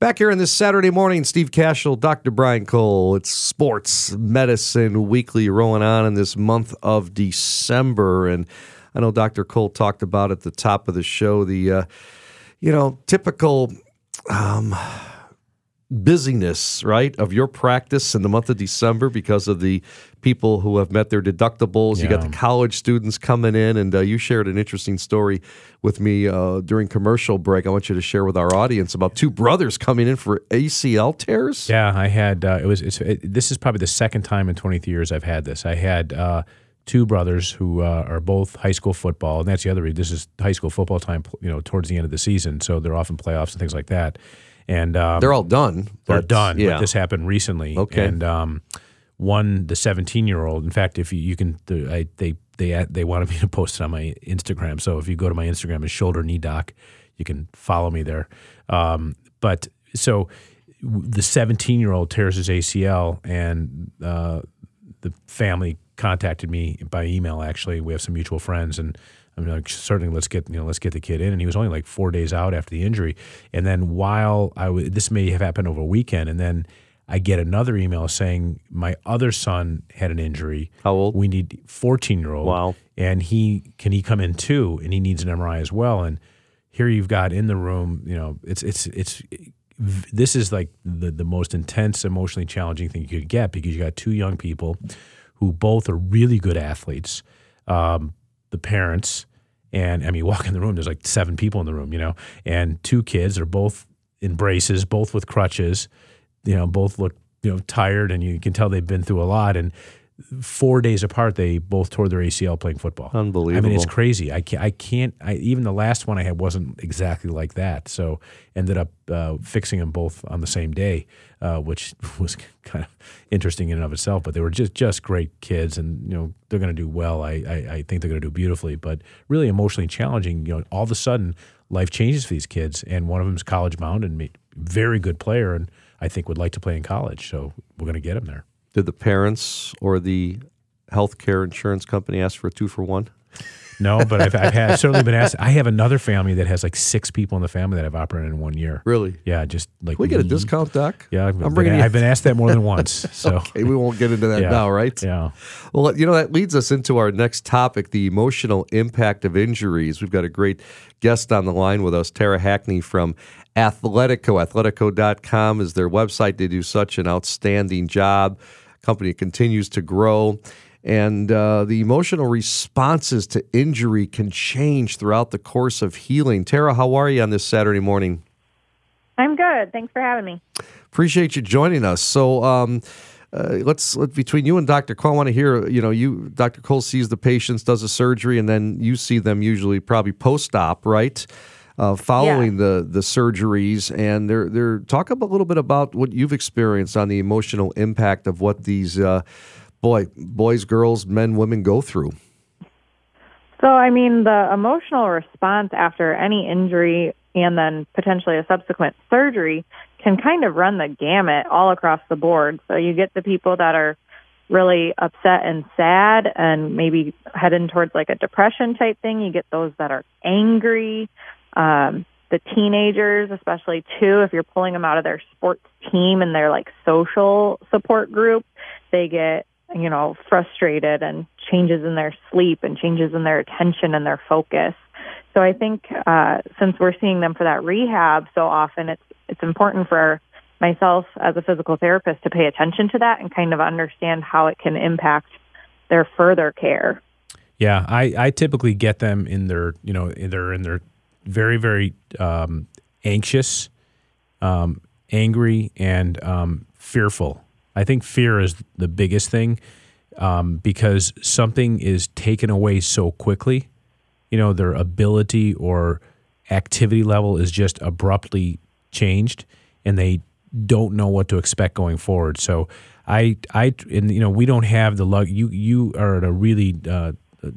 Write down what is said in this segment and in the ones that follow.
Back here on this Saturday morning, Steve Kashul, Dr. Brian Cole. It's Sports Medicine Weekly rolling on in this month of December. And I know Dr. Cole talked about at the top of the show the, uh, you know, typical um, busyness, right, of your practice in the month of December because of the people who have met their deductibles. You got the college students coming in, and uh, you shared an interesting story with me uh, during commercial break. I want you to share with our audience about two brothers coming in for ACL tears. Yeah, I had. Uh, it was. It, this is probably the second time in 23 years I've had this. I had uh, two brothers who uh, are both high school football, and that's the other reason. This is high school football time. You know, towards the end of the season, so they're off in playoffs and things like that. And um, they're all done. They're done. Yeah, but this happened recently. Okay, and um, one, the 17 year old. In fact, if you, you can, I, they they they wanted me to post it on my Instagram. So if you go to my Instagram, it's shoulder knee doc. You can follow me there. Um, but so the 17 year old tears his ACL, and uh, the family contacted me by email. Actually, we have some mutual friends, and I'm like, certainly let's get you know let's get the kid in. And he was only like four days out after the injury. And then while I was, this may have happened over a weekend, and then I get another email saying my other son had an injury. How old? We need 14 year old. Wow. And he can he come in too? And he needs an MRI as well. And here you've got in the room, you know, it's it's it's this is like the the most intense, emotionally challenging thing you could get because you got two young people who both are really good athletes. Um, the parents and I mean, you walk in the room, there's like seven people in the room, you know, and two kids are both in braces, both with crutches, you know, both look, you know, tired and you can tell they've been through a lot. And four days apart, they both tore their ACL playing football. Unbelievable. I mean, it's crazy. I can't, I can't, I, even the last one I had wasn't exactly like that. So ended up uh, fixing them both on the same day, uh, which was kind of interesting in and of itself. But they were just, just great kids and, you know, they're going to do well. I, I, I think they're going to do beautifully, but really emotionally challenging. You know, all of a sudden life changes for these kids. And one of them is college bound and a very good player. And I think would like to play in college. So we're going to get him there. Did the parents or the healthcare insurance company ask for a two for one? No, but I've, I've had certainly been asked. I have another family that has like six people in the family that have operated in one year. Really? Yeah, just like Can we get a discount, Doc. Yeah, I've, I'm bringing. Been, I've been asked that more than once. So okay, we won't get into that yeah, now, right? Yeah. Well, you know that leads us into our next topic: the emotional impact of injuries. We've got a great guest on the line with us, Tara Hackney from Athletico. Athletico.com is their website. They do such an outstanding job. Company continues to grow and uh, the emotional responses to injury can change throughout the course of healing. Tara, how are you on this Saturday morning? I'm good. Thanks for having me. Appreciate you joining us. So, um, uh, let's let between you and Dr. Cole. I want to hear. You know, you Dr. Cole sees the patients, does a surgery, and then you see them usually probably post-op, right? Uh, following yeah. the the surgeries, and they're they're talk a little bit about what you've experienced on the emotional impact of what these uh, boy, boys, girls, men, women go through? So, I mean, the emotional response after any injury and then potentially a subsequent surgery can kind of run the gamut all across the board. So, you get the people that are really upset and sad and maybe heading towards like a depression type thing. You get those that are angry. Um, the teenagers, especially too, if you're pulling them out of their sports team and their like social support group, they get you know, frustrated and changes in their sleep and changes in their attention and their focus. So I think uh, since we're seeing them for that rehab so often, it's it's important for myself as a physical therapist to pay attention to that and kind of understand how it can impact their further care. Yeah, I, I typically get them in their you know they're in their very very um, anxious, um, angry, and um, fearful I think fear is the biggest thing um, because something is taken away so quickly. You know, their ability or activity level is just abruptly changed, and they don't know what to expect going forward. So, I, I, and you know, we don't have the luck. You, you are in a really uh,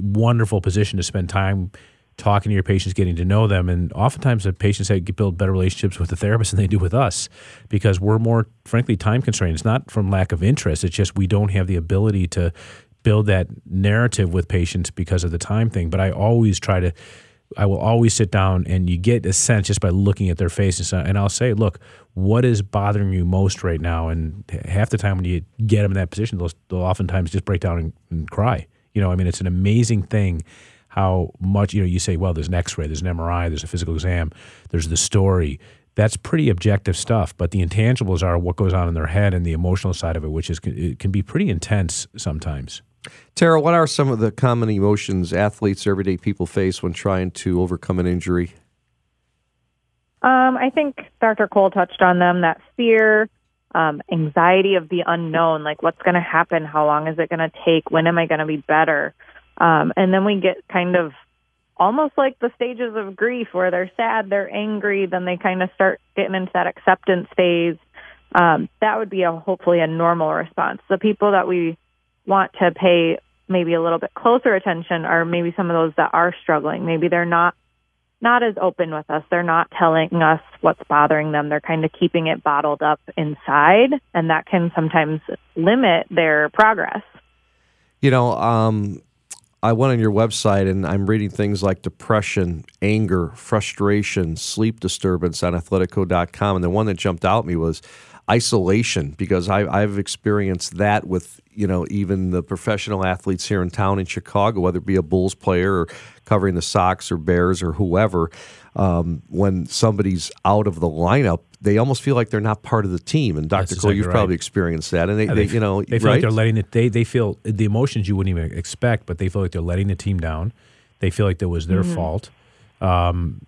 wonderful position to spend time talking to your patients, getting to know them. And oftentimes the patients build better relationships with the therapist than they do with us because we're more, frankly, time constrained. It's not from lack of interest. It's just we don't have the ability to build that narrative with patients because of the time thing. But I always try to I will always sit down and you get a sense just by looking at their faces. And I'll say, look, what is bothering you most right now? And half the time when you get them in that position, they'll, they'll oftentimes just break down and, and cry. You know, I mean, it's an amazing thing how much, you know, you say, well, there's an x ray, there's an MRI, there's a physical exam, there's the story. That's pretty objective stuff. But the intangibles are what goes on in their head and the emotional side of it, which is it can be pretty intense sometimes. Tara, what are some of the common emotions athletes, everyday people face when trying to overcome an injury? Um, I think Dr. Cole touched on them that fear, um, anxiety of the unknown, like what's going to happen, how long is it going to take, when am I going to be better? Um, and then we get kind of almost like the stages of grief where they're sad, they're angry, then they kind of start getting into that acceptance phase. Um, that would be a hopefully a normal response. The people that we want to pay maybe a little bit closer attention are maybe some of those that are struggling. Maybe they're not not as open with us. They're not telling us what's bothering them. They're kind of keeping it bottled up inside, and that can sometimes limit their progress. You know, um, I went on your website and I'm reading things like depression, anger, frustration, sleep disturbance on athletico.com. And the one that jumped out at me was isolation because I, I've experienced that with you know even the professional athletes here in town in Chicago, whether it be a Bulls player or covering the Sox or Bears or whoever. Um, when somebody's out of the lineup, they almost feel like they're not part of the team. And Dr. That's Cole, exactly you've right. probably experienced that. And they, yeah, they, they, you know, they feel right? like they're letting it. They they feel the emotions you wouldn't even expect, but they feel like they're letting the team down. They feel like it was their mm-hmm. fault. Um,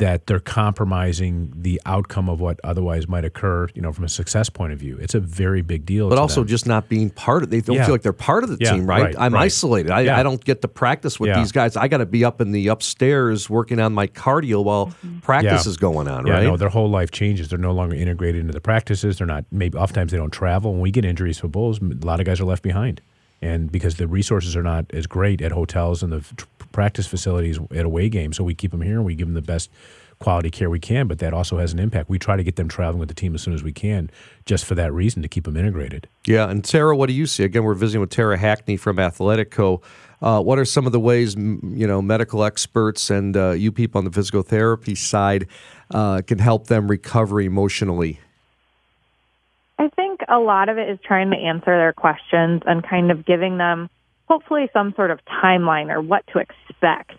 that they're compromising the outcome of what otherwise might occur, you know, from a success point of view. It's a very big deal. But also them. just not being part of they don't yeah. feel like they're part of the yeah, team, right? right I'm right. isolated. I, yeah. I, don't get to practice with these guys. I got to be up in the upstairs working on my cardio while mm-hmm. practice is going on, yeah, right? No, their whole life changes. They're no longer integrated into the practices. They're not maybe oftentimes they don't travel. When we get injuries for bulls, a lot of guys are left behind. And because the resources are not as great at hotels and the practice facilities at away games, so we keep them here and we give them the best quality care we can, but that also has an impact. We try to get them traveling with the team as soon as we can, just for that reason to keep them integrated. Yeah, and Tara, what do you see? Again, we're visiting with Tara Hackney from Athletico. Uh, what are some of the ways you know medical experts and uh, you people on the physical therapy side uh, can help them recover emotionally? I think a lot of it is trying to answer their questions and kind of giving them hopefully some sort of timeline or what to expect.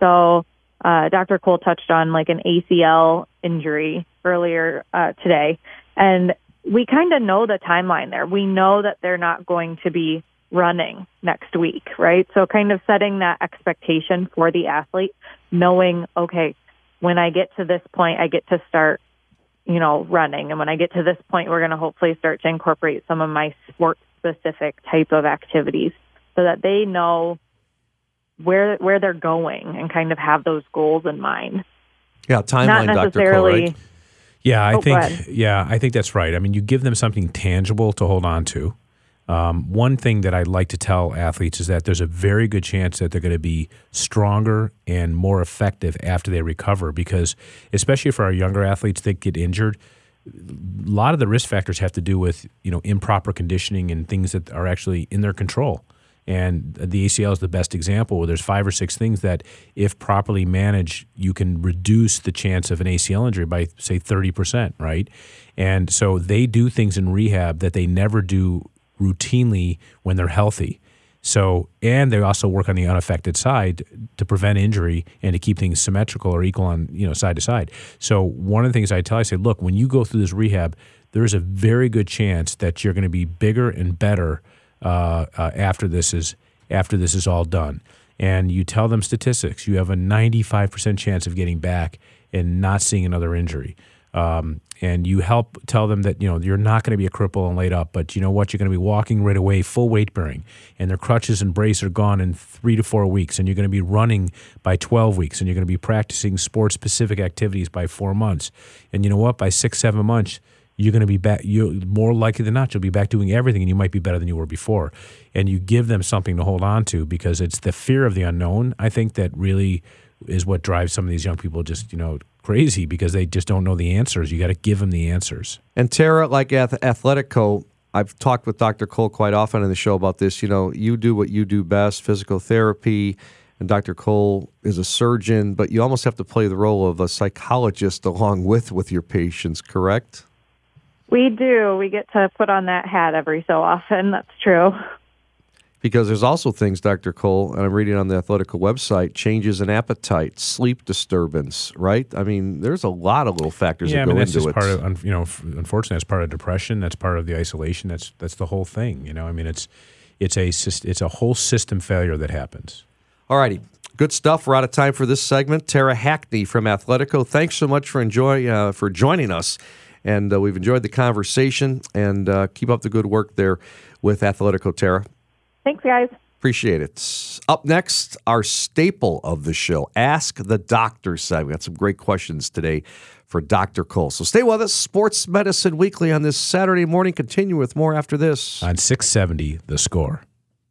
So uh, Dr. Cole touched on like an ACL injury earlier uh, today, and we kind of know the timeline there. We know that they're not going to be running next week, right? So kind of setting that expectation for the athlete, knowing, okay, when I get to this point, I get to start, you know, running. And when I get to this point, we're going to hopefully start to incorporate some of my sport specific type of activities so that they know where where they're going and kind of have those goals in mind. Yeah, timeline, Dr. Cole, right? Yeah, I oh, think yeah, I think that's right. I mean, you give them something tangible to hold on to. Um, one thing that I like to tell athletes is that there's a very good chance that they're going to be stronger and more effective after they recover because, especially for our younger athletes that get injured, a lot of the risk factors have to do with you know improper conditioning and things that are actually in their control. And the ACL is the best example where there's five or six things that, if properly managed, you can reduce the chance of an ACL injury by, say, 30%, right? And so they do things in rehab that they never do routinely when they're healthy. So, and they also work on the unaffected side to prevent injury and to keep things symmetrical or equal on, you know, side to side. So, one of the things I tell, I say, look, when you go through this rehab, there's a very good chance that you're going to be bigger and better uh, uh, after this is after this is all done. And you tell them statistics. You have a 95% chance of getting back and not seeing another injury. Um, and you help tell them that you know you're not going to be a cripple and laid up, but you know what? You're going to be walking right away, full weight bearing, and their crutches and brace are gone in three to four weeks, and you're going to be running by 12 weeks, and you're going to be practicing sports specific activities by four months, and you know what? By six seven months, you're going to be back. You're more likely than not, you'll be back doing everything, and you might be better than you were before. And you give them something to hold on to because it's the fear of the unknown. I think that really is what drives some of these young people just you know crazy because they just don't know the answers. You got to give them the answers. And Tara, like Athletico, I've talked with Dr. Cole quite often in the show about this. You know, you do what you do best: physical therapy and Dr. Cole is a surgeon, but you almost have to play the role of a psychologist along with with your patients, correct? We do. We get to put on that hat every so often. That's true. Because there's also things, Dr. Cole, and I'm reading on the Athletico website, changes in appetite, sleep disturbance, right? I mean, there's a lot of little factors yeah, that I mean go that's into just it. part of you know. Unfortunately, that's part of depression. That's part of the isolation. That's that's the whole thing. You know, I mean, it's it's a it's a whole system failure that happens. All righty. Good stuff. We're out of time for this segment. Tara Hackney from Athletico, thanks so much for enjoy uh, for joining us, and uh, we've enjoyed the conversation. And uh, keep up the good work there with Athletico, Tara. Thanks, guys. Appreciate it. Up next, our staple of the show, Ask the Doctor segment. We got some great questions today for Dr. Cole. So stay with us. Sports Medicine Weekly on this Saturday morning. Continue with more after this. On 670, the score.